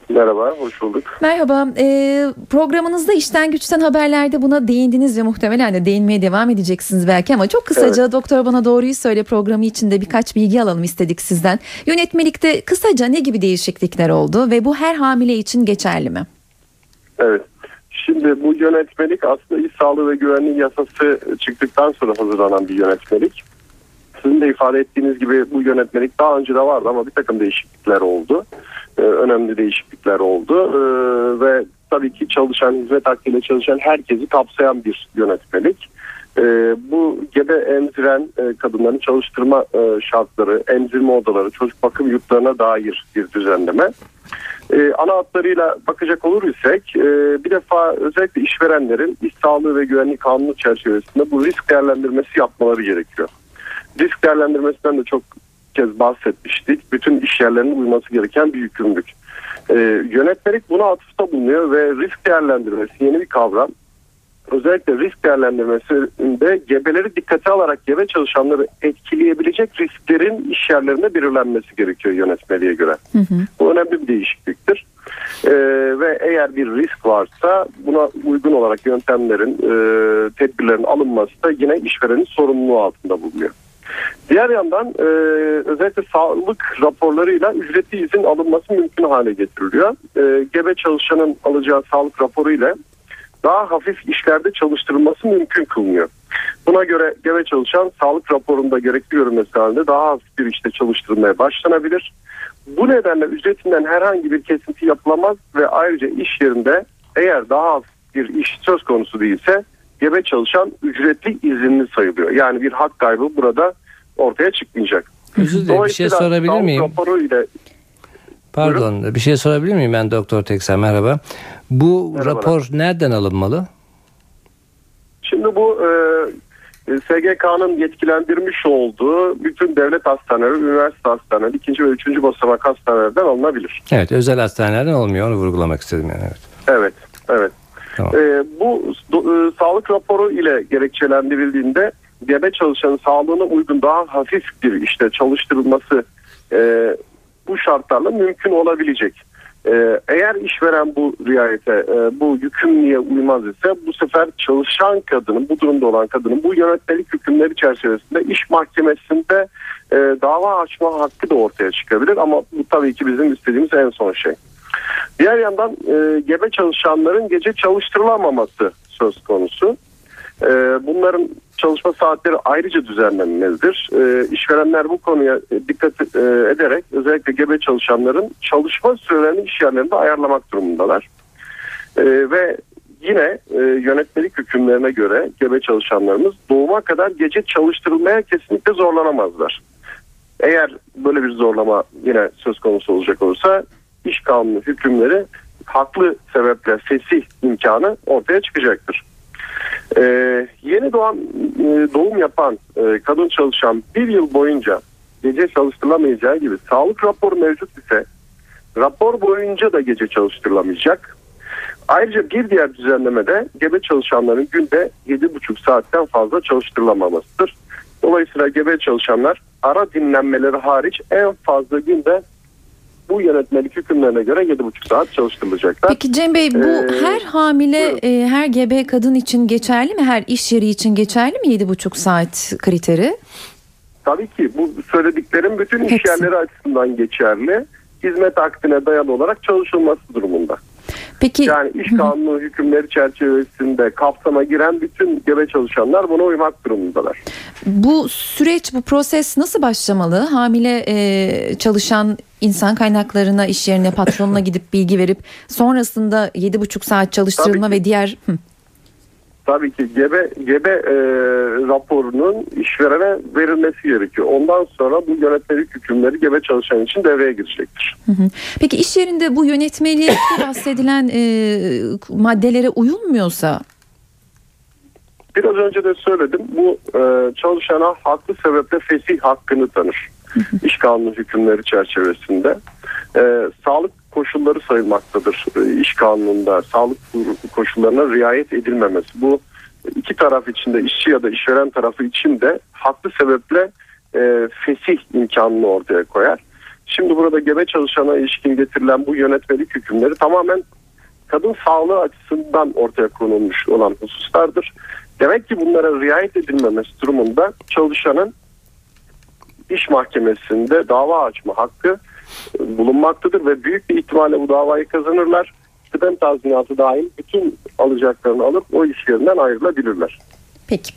Merhaba, hoş bulduk. Merhaba. E, programınızda işten güçten haberlerde buna değindiniz ve muhtemelen de değinmeye devam edeceksiniz belki ama çok kısaca evet. Doktor Bana Doğruyu Söyle programı içinde birkaç bilgi alalım istedik sizden. Yönetmelikte kısaca ne gibi değişiklikler oldu ve bu her hamile için geçerli mi? Evet. Şimdi bu yönetmelik aslında iş sağlığı ve güvenliği yasası çıktıktan sonra hazırlanan bir yönetmelik. Sizin de ifade ettiğiniz gibi bu yönetmelik daha önce de vardı ama bir takım değişiklikler oldu. Ee, önemli değişiklikler oldu ee, ve tabii ki çalışan, hizmet hakkıyla çalışan herkesi kapsayan bir yönetmelik. Ee, bu gebe emziren e, kadınların çalıştırma e, şartları, emzirme odaları, çocuk bakım yurtlarına dair bir düzenleme. ana hatlarıyla bakacak olur isek e, bir defa özellikle işverenlerin iş sağlığı ve güvenlik kanunu çerçevesinde bu risk değerlendirmesi yapmaları gerekiyor. Risk değerlendirmesinden de çok kez bahsetmiştik. Bütün iş yerlerinin uyması gereken bir yükümlülük. Ee, yönetmelik buna atıfta bulunuyor ve risk değerlendirmesi yeni bir kavram. Özellikle risk değerlendirmesinde gebeleri dikkate alarak gebe çalışanları etkileyebilecek risklerin iş yerlerinde belirlenmesi gerekiyor yönetmeliğe göre. Hı hı. Bu önemli bir değişikliktir. Ee, ve eğer bir risk varsa buna uygun olarak yöntemlerin, e, tedbirlerin alınması da yine işverenin sorumluluğu altında bulunuyor. Diğer yandan e, özellikle sağlık raporlarıyla ücretli izin alınması mümkün hale getiriliyor. E, gebe çalışanın alacağı sağlık raporu ile daha hafif işlerde çalıştırılması mümkün kılınıyor. Buna göre gebe çalışan sağlık raporunda gerekli görünmesi halinde daha hafif bir işte çalıştırılmaya başlanabilir. Bu nedenle ücretinden herhangi bir kesinti yapılamaz ve ayrıca iş yerinde eğer daha hafif bir iş söz konusu değilse gebe çalışan ücretli izinli sayılıyor. Yani bir hak kaybı burada ortaya çıkmayacak. Özür dilerim bir şey sorabilir miyim? Ile... Pardon Buyurun. bir şey sorabilir miyim ben Doktor Tekser merhaba. Bu Merhabalar. rapor nereden alınmalı? Şimdi bu e, e, SGK'nın yetkilendirmiş olduğu bütün devlet hastaneleri, üniversite hastaneleri, ikinci ve üçüncü basamak hastanelerden alınabilir. Evet özel hastanelerden olmuyor onu vurgulamak istedim yani. Evet. Evet, evet. Tamam. Ee, bu do- e, sağlık raporu ile gerekçelendirildiğinde gebe çalışanın sağlığına uygun daha hafif bir işte çalıştırılması e, bu şartlarla mümkün olabilecek. E, eğer işveren bu riayete, e, bu yükümlülüğe uymaz ise bu sefer çalışan kadının, bu durumda olan kadının bu yönetmelik hükümleri çerçevesinde iş mahkemesinde e, dava açma hakkı da ortaya çıkabilir ama bu tabii ki bizim istediğimiz en son şey. Diğer yandan e, gebe çalışanların gece çalıştırılamaması söz konusu. E, bunların çalışma saatleri ayrıca düzenlenmelidir. E, işverenler bu konuya e, dikkat e, ederek özellikle gebe çalışanların çalışma sürelerini iş yerlerinde ayarlamak durumundalar. E, ve yine e, yönetmelik hükümlerine göre gebe çalışanlarımız doğuma kadar gece çalıştırılmaya kesinlikle zorlanamazlar. Eğer böyle bir zorlama yine söz konusu olacak olursa iş kanunu hükümleri haklı sebeple fesih imkanı ortaya çıkacaktır. Ee, yeni doğan e, doğum yapan e, kadın çalışan bir yıl boyunca gece çalıştırılamayacağı gibi sağlık raporu mevcut ise rapor boyunca da gece çalıştırılamayacak. Ayrıca bir diğer düzenlemede gebe çalışanların günde 7,5 saatten fazla çalıştırılamamasıdır. Dolayısıyla gebe çalışanlar ara dinlenmeleri hariç en fazla günde bu yönetmelik hükümlerine göre 7,5 saat çalıştırılacaklar. Peki Cem Bey bu Ee, her hamile buyurun. e, her gebe kadın için geçerli mi? Her iş yeri için geçerli mi 7,5 saat kriteri? Tabii ki bu söylediklerim bütün iş Hepsi. yerleri açısından geçerli. Hizmet akdine dayalı olarak çalışılması durumunda. Peki Yani iş kanunu hükümleri çerçevesinde kapsama giren bütün gebe çalışanlar buna uymak durumundalar. bu süreç bu proses nasıl başlamalı? Hamile e, çalışan insan kaynaklarına iş yerine patronuna gidip bilgi verip sonrasında 7,5 saat çalıştırılma ve diğer Hı. Tabii ki gebe gebe e, raporunun işverene verilmesi gerekiyor. Ondan sonra bu yönetmelik hükümleri gebe çalışan için devreye girecektir. Hı hı. Peki iş yerinde bu yönetmeliğe bahsedilen e, maddelere uyulmuyorsa Biraz önce de söyledim bu e, çalışana haklı sebeple fesih hakkını tanır. İş kanunu hükümleri çerçevesinde. E, sağlık koşulları sayılmaktadır e, iş kanununda. Sağlık koşullarına riayet edilmemesi. Bu iki taraf için de işçi ya da işveren tarafı için de haklı sebeple e, fesih imkanını ortaya koyar. Şimdi burada gebe çalışana ilişkin getirilen bu yönetmelik hükümleri tamamen kadın sağlığı açısından ortaya konulmuş olan hususlardır. Demek ki bunlara riayet edilmemesi durumunda çalışanın iş mahkemesinde dava açma hakkı e, bulunmaktadır ve büyük bir ihtimalle bu davayı kazanırlar. Kıdem tazminatı dahil bütün alacaklarını alıp o iş yerinden ayrılabilirler. peki.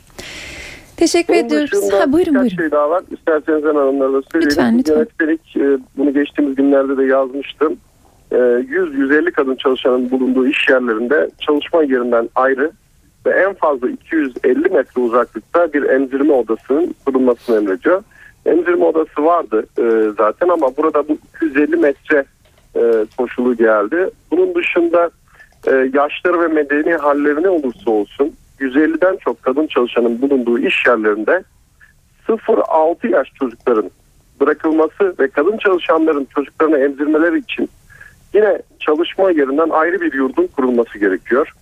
Teşekkür Bunun ediyoruz. Ha, buyurun buyurun. şey daha var. İsterseniz hemen onları da söyleyeyim. Lütfen, lütfen. Yönetmelik e, bunu geçtiğimiz günlerde de yazmıştım. E, 100-150 kadın çalışanın bulunduğu iş yerlerinde çalışma yerinden ayrı ve en fazla 250 metre uzaklıkta bir emzirme odasının kurulmasını emrediyor. Emzirme odası vardı e, zaten ama burada bu 250 metre e, koşulu geldi. Bunun dışında e, yaşları ve medeni halleri ne olursa olsun 150'den çok kadın çalışanın bulunduğu iş yerlerinde 0-6 yaş çocukların bırakılması ve kadın çalışanların çocuklarını emzirmeleri için yine çalışma yerinden ayrı bir yurdun kurulması gerekiyor.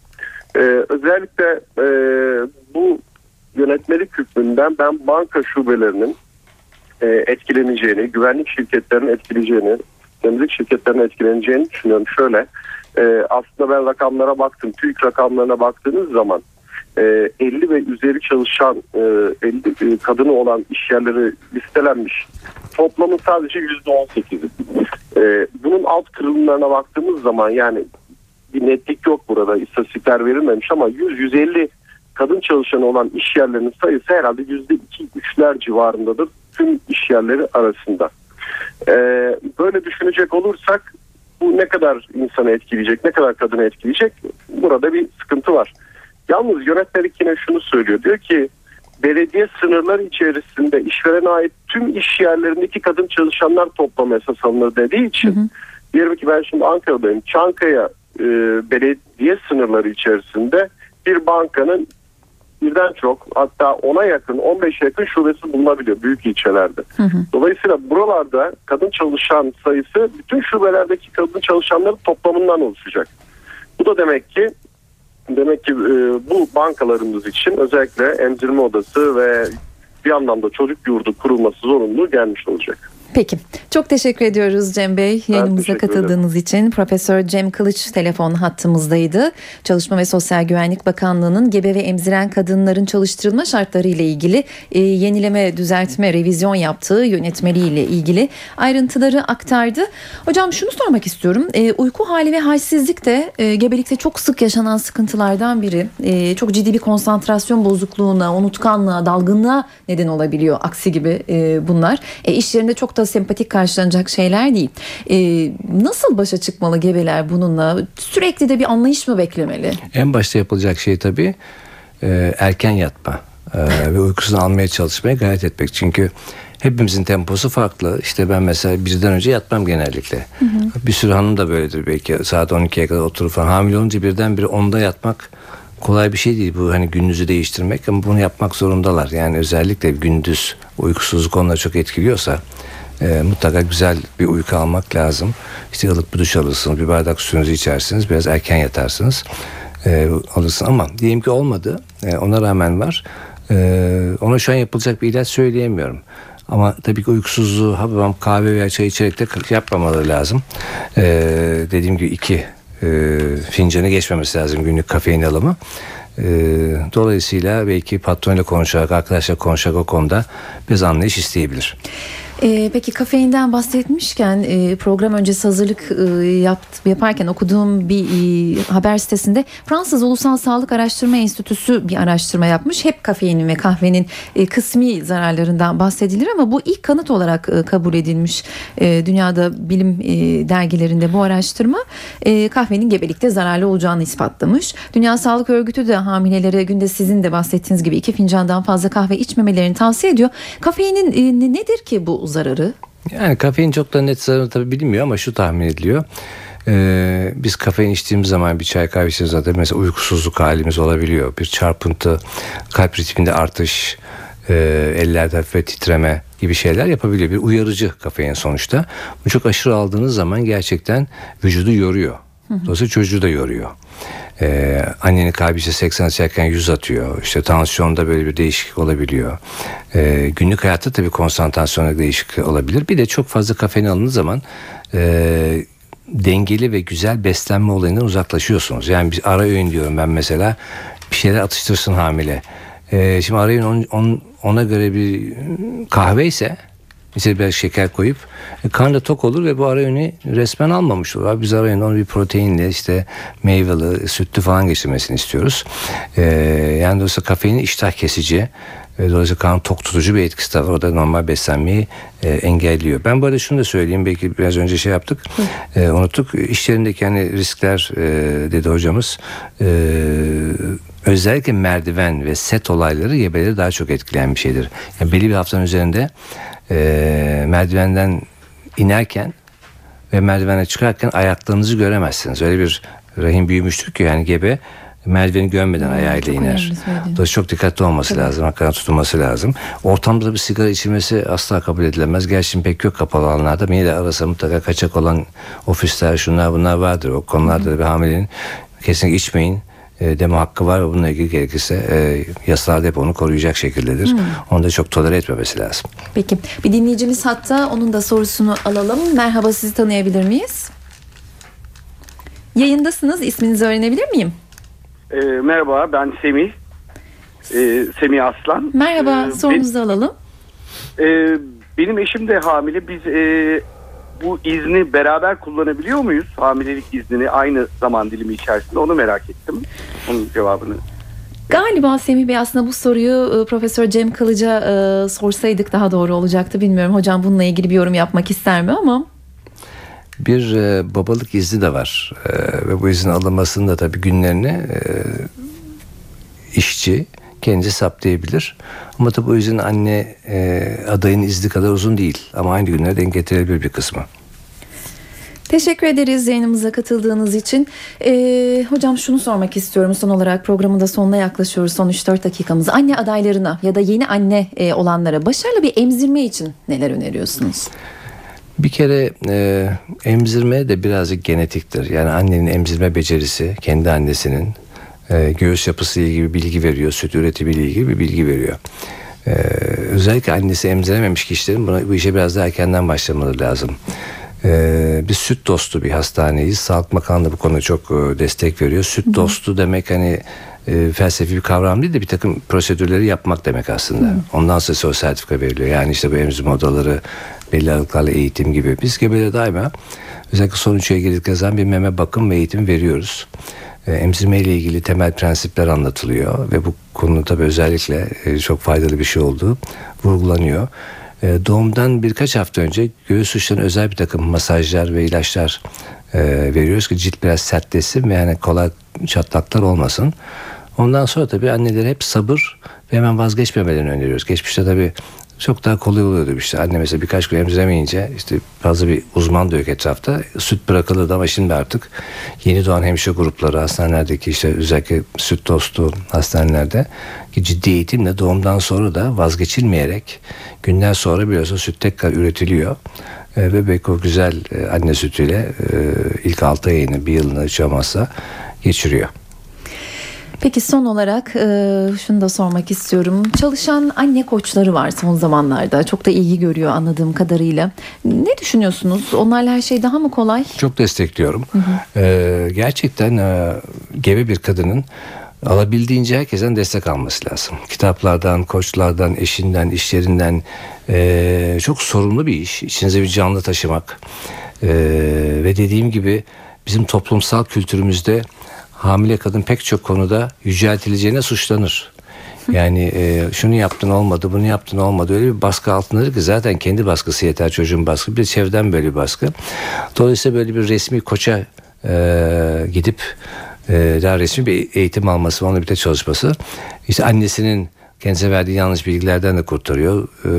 Ee, özellikle e, bu yönetmelik hükmünden ben banka şubelerinin e, etkileneceğini, güvenlik şirketlerinin etkileyeceğini, temizlik şirketlerinin etkileneceğini düşünüyorum. Şöyle e, aslında ben rakamlara baktım. TÜİK rakamlarına baktığınız zaman e, 50 ve üzeri çalışan e, 50 e, kadını olan iş yerleri listelenmiş. Toplamın sadece %18'i. E, bunun alt kırılımlarına baktığımız zaman yani bir netlik yok burada. İstatistikler verilmemiş ama 100-150 kadın çalışanı olan iş yerlerinin sayısı herhalde %2-3'ler civarındadır tüm iş yerleri arasında. Ee, böyle düşünecek olursak bu ne kadar insanı etkileyecek, ne kadar kadını etkileyecek burada bir sıkıntı var. Yalnız yönetmelik yine şunu söylüyor. Diyor ki belediye sınırları içerisinde işverene ait tüm iş yerlerindeki kadın çalışanlar toplam esas alınır dediği için diyelim ki ben şimdi Ankara'dayım. Çankaya e, belediye sınırları içerisinde bir bankanın birden çok hatta 10'a yakın 15'e yakın şubesi bulunabiliyor büyük ilçelerde. Dolayısıyla buralarda kadın çalışan sayısı bütün şubelerdeki kadın çalışanların toplamından oluşacak. Bu da demek ki demek ki e, bu bankalarımız için özellikle emzirme odası ve bir anlamda çocuk yurdu kurulması zorunluluğu gelmiş olacak. Peki. Çok teşekkür ediyoruz Cem Bey yayınımıza katıldığınız için. Profesör Cem Kılıç telefon hattımızdaydı. Çalışma ve Sosyal Güvenlik Bakanlığı'nın gebe ve emziren kadınların çalıştırılma şartları ile ilgili e, yenileme, düzeltme, revizyon yaptığı yönetmeliği ile ilgili ayrıntıları aktardı. Hocam şunu sormak istiyorum. E, uyku hali ve halsizlik de e, gebelikte çok sık yaşanan sıkıntılardan biri. E, çok ciddi bir konsantrasyon bozukluğuna, unutkanlığa, dalgınlığa neden olabiliyor. Aksi gibi e, bunlar. E, iş yerinde çok da sempatik karşılanacak şeyler değil. E, nasıl başa çıkmalı gebeler bununla? Sürekli de bir anlayış mı beklemeli? En başta yapılacak şey tabii e, erken yatma e, ve uykusunu almaya çalışmaya gayret etmek. Çünkü hepimizin temposu farklı. İşte ben mesela birden önce yatmam genellikle. Bir sürü hanım da böyledir belki. Saat 12'ye kadar oturur falan. Hamile olunca birdenbire 10'da yatmak kolay bir şey değil. Bu hani gününüzü değiştirmek ama bunu yapmak zorundalar. Yani özellikle gündüz uykusuzluk onları çok etkiliyorsa e, mutlaka güzel bir uyku almak lazım. İşte ılık bir duş alırsınız, bir bardak suyunuzu içersiniz, biraz erken yatarsınız. E, alırsın ama diyelim ki olmadı. E, ona rağmen var. E, ona şu an yapılacak bir ilaç söyleyemiyorum. Ama tabii ki uykusuzluğu hababam kahve veya çay içerek de yapmamaları lazım. E, dediğim gibi iki e, fincanı geçmemesi lazım günlük kafein alımı. E, dolayısıyla belki patronla konuşarak, arkadaşla konuşarak o konuda biraz anlayış isteyebilir. Ee, peki kafeinden bahsetmişken e, program öncesi hazırlık e, yapt, yaparken okuduğum bir e, haber sitesinde Fransız Ulusal Sağlık Araştırma Enstitüsü bir araştırma yapmış. Hep kafeinin ve kahvenin e, kısmi zararlarından bahsedilir ama bu ilk kanıt olarak e, kabul edilmiş e, dünyada bilim e, dergilerinde bu araştırma e, kahvenin gebelikte zararlı olacağını ispatlamış. Dünya Sağlık Örgütü de hamilelere günde sizin de bahsettiğiniz gibi iki fincandan fazla kahve içmemelerini tavsiye ediyor. Kafeinin e, nedir ki bu zararı? Yani kafein çok da net zararı tabii bilinmiyor ama şu tahmin ediliyor. Ee, biz kafein içtiğimiz zaman bir çay kahve içtiğimiz zaman mesela uykusuzluk halimiz olabiliyor. Bir çarpıntı, kalp ritminde artış, e, ellerde hafif titreme gibi şeyler yapabiliyor. Bir uyarıcı kafein sonuçta. Bu çok aşırı aldığınız zaman gerçekten vücudu yoruyor. Dolayısıyla çocuğu da yoruyor. Ee, annenin kalbi işte 80 atarken 100 atıyor. İşte tansiyonda böyle bir değişiklik olabiliyor. Ee, günlük hayatta tabii konsantrasyonda değişiklik olabilir. Bir de çok fazla kafein alındığı zaman e, dengeli ve güzel beslenme olayından uzaklaşıyorsunuz. Yani bir ara öğün diyorum ben mesela bir şeyler atıştırsın hamile. Ee, şimdi ara öğün on, on, ona göre bir kahve ise İçine biraz şeker koyup e, karnı tok olur ve bu ara öğünü resmen almamış olur. Abi Biz ara öğünü onu bir proteinle işte meyveli, sütlü falan geçirmesini istiyoruz. Ee, yani dolayısıyla kafeinin iştah kesici dolayısıyla karnı tok tutucu bir etkisi de var. O da normal beslenmeyi e, engelliyor. Ben bu arada şunu da söyleyeyim. Belki biraz önce şey yaptık. E, unuttuk. İş yerindeki hani riskler e, dedi hocamız. E, özellikle merdiven ve set olayları gebeleri daha çok etkileyen bir şeydir. Yani belli bir haftanın üzerinde e, merdivenden inerken ve merdivene çıkarken ayaklarınızı göremezsiniz. Öyle bir rahim büyümüştür ki yani gebe merdiveni görmeden ayağıyla çok iner. Dolayısıyla çok dikkatli olması lazım. Hakikaten tutulması lazım. Ortamda bir sigara içilmesi asla kabul edilemez. Gerçi pek yok kapalı alanlarda. Yine de arası mutlaka kaçak olan ofisler şunlar bunlar vardır. O konularda da bir hamilenin kesinlikle içmeyin e, deme hakkı var ve bununla ilgili gerekirse e, yasalarda hep onu koruyacak şekildedir. Onu da çok tolere etmemesi lazım. Peki bir dinleyicimiz hatta onun da sorusunu alalım. Merhaba sizi tanıyabilir miyiz? Yayındasınız. İsminizi öğrenebilir miyim? E, merhaba ben Semih. E, Semih Aslan. Merhaba E, sorunuzu alalım. ben- e, benim eşim de hamile. Biz e, bu izni beraber kullanabiliyor muyuz? Hamilelik iznini aynı zaman dilimi içerisinde onu merak ettim. Onun cevabını. Galiba Semih Bey aslında bu soruyu e, Profesör Cem Kılıç'a e, sorsaydık daha doğru olacaktı. Bilmiyorum hocam bununla ilgili bir yorum yapmak ister mi ama Bir e, babalık izni de var E, ve bu izin alınmasının da tabii günlerini e, işçi kendisi saptayabilir. Ama tabii bu izin anne e, adayın izni kadar uzun değil ama aynı günlere denk getirebilir bir kısmı. Teşekkür ederiz yayınımıza katıldığınız için. Ee, hocam şunu sormak istiyorum son olarak programın da sonuna yaklaşıyoruz son 3-4 dakikamız. Anne adaylarına ya da yeni anne e, olanlara başarılı bir emzirme için neler öneriyorsunuz? Bir kere e, emzirme de birazcık genetiktir. Yani annenin emzirme becerisi kendi annesinin e, göğüs yapısı ile ilgili bilgi veriyor. Süt üretimi ile ilgili bir bilgi veriyor. E, özellikle annesi emzirememiş kişilerin buna, bu işe biraz daha erkenden başlamaları lazım. E, biz süt dostu bir hastaneyiz. Sağlık Bakanlığı bu konuda çok e, destek veriyor. Süt dostu demek hani e, felsefi bir kavram değil de bir takım prosedürleri yapmak demek aslında. Ondan sonra o sertifika veriliyor. Yani işte bu emzirme odaları, belli aralıklarla eğitim gibi. Biz gebelere daima özellikle son üç aya girdikleri zaman bir meme bakım ve eğitim veriyoruz. E, emzirme ile ilgili temel prensipler anlatılıyor ve bu konu tabii özellikle e, çok faydalı bir şey olduğu vurgulanıyor. E, doğumdan birkaç hafta önce göğüs uçlarına özel bir takım masajlar ve ilaçlar e, veriyoruz ki cilt biraz sertleşsin ve yani kolay çatlaklar olmasın. Ondan sonra tabii annelere hep sabır ve hemen vazgeçmemelerini öneriyoruz. Geçmişte tabii çok daha kolay oluyordu işte. Anne mesela birkaç gün emziremeyince işte fazla bir uzman da yok etrafta. Süt bırakılırdı ama şimdi artık yeni doğan hemşire grupları hastanelerdeki işte özellikle süt dostu hastanelerde ki ciddi eğitimle doğumdan sonra da vazgeçilmeyerek günler sonra biliyorsun süt tekrar üretiliyor. E, bebek o güzel e, anne sütüyle e, ilk 6 ayını bir yılını hiç geçiriyor. Peki son olarak e, şunu da sormak istiyorum. Çalışan anne koçları var son zamanlarda. Çok da ilgi görüyor anladığım kadarıyla. Ne düşünüyorsunuz? Onlarla her şey daha mı kolay? Çok destekliyorum. Ee, gerçekten e, gebe bir kadının alabildiğince herkesten destek alması lazım. Kitaplardan, koçlardan, eşinden, işlerinden e, çok sorumlu bir iş. İçinize bir canlı taşımak. E, ve dediğim gibi bizim toplumsal kültürümüzde hamile kadın pek çok konuda yüceltileceğine suçlanır. Yani e, şunu yaptın olmadı, bunu yaptın olmadı. Öyle bir baskı altındadır ki zaten kendi baskısı yeter çocuğun baskı. Bir de çevreden böyle bir baskı. Dolayısıyla böyle bir resmi koça e, gidip e, daha resmi bir eğitim alması, onunla birlikte çalışması. İşte annesinin kendisine verdiği yanlış bilgilerden de kurtarıyor. E,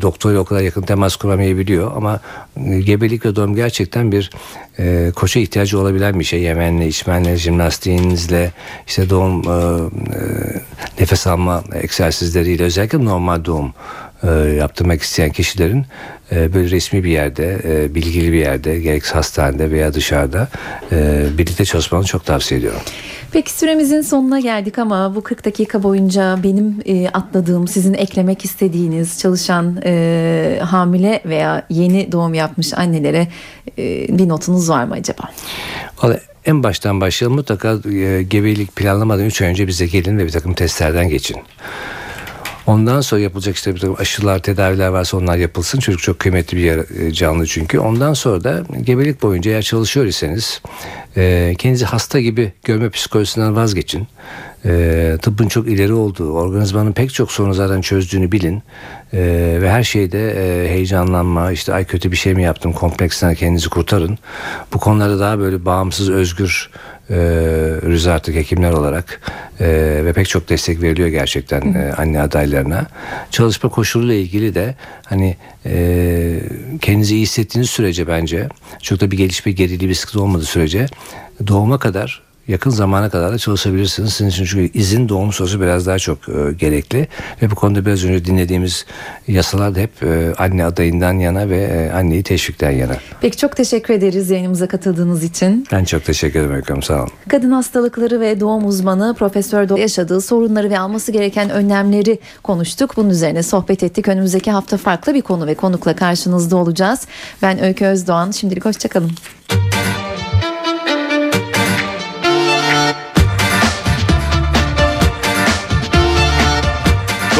doktorla o kadar yakın temas kuramayabiliyor ama e, gebelik ve doğum gerçekten bir e, koça ihtiyacı olabilen bir şey. Yemenle, içmenle, jimnastiğinizle, işte doğum e, e, nefes alma egzersizleriyle özellikle normal doğum yaptırmak isteyen kişilerin e, böyle resmi bir yerde, e, bilgili bir yerde, gerekse hastanede veya dışarıda e, birlikte çalışmanı çok tavsiye ediyorum. Peki süremizin sonuna geldik ama bu 40 dakika boyunca benim e, atladığım, sizin eklemek istediğiniz çalışan e, hamile veya yeni doğum yapmış annelere e, bir notunuz var mı acaba? Vallahi en baştan başlayalım mutlaka e, gebelik planlamadan 3 ay önce bize gelin ve bir takım testlerden geçin. Ondan sonra yapılacak işte bir takım aşılar, tedaviler varsa onlar yapılsın. Çocuk çok kıymetli bir e, canlı çünkü. Ondan sonra da gebelik boyunca eğer çalışıyor iseniz e, kendinizi hasta gibi görme psikolojisinden vazgeçin. E, tıbbın çok ileri olduğu, organizmanın pek çok sorunu zaten çözdüğünü bilin. Ve her şeyde heyecanlanma, işte ay kötü bir şey mi yaptım kompleksinden kendinizi kurtarın. Bu konularda daha böyle bağımsız, özgür e, rüz artık hekimler olarak e, ve pek çok destek veriliyor gerçekten e, anne adaylarına. Çalışma koşuluyla ilgili de hani e, kendinizi iyi hissettiğiniz sürece bence çok da bir gelişme geriliği bir sıkıntı olmadığı sürece doğuma kadar yakın zamana kadar da çalışabilirsiniz. Sizin için çünkü izin doğum sonrası biraz daha çok e, gerekli. Ve bu konuda biraz önce dinlediğimiz yasalar da hep e, anne adayından yana ve e, anneyi teşvikten yana. Peki çok teşekkür ederiz yayınımıza katıldığınız için. Ben çok teşekkür ederim Ekrem sağ olun. Kadın hastalıkları ve doğum uzmanı Profesör Do yaşadığı sorunları ve alması gereken önlemleri konuştuk. Bunun üzerine sohbet ettik. Önümüzdeki hafta farklı bir konu ve konukla karşınızda olacağız. Ben Öykü Özdoğan. Şimdilik hoşçakalın.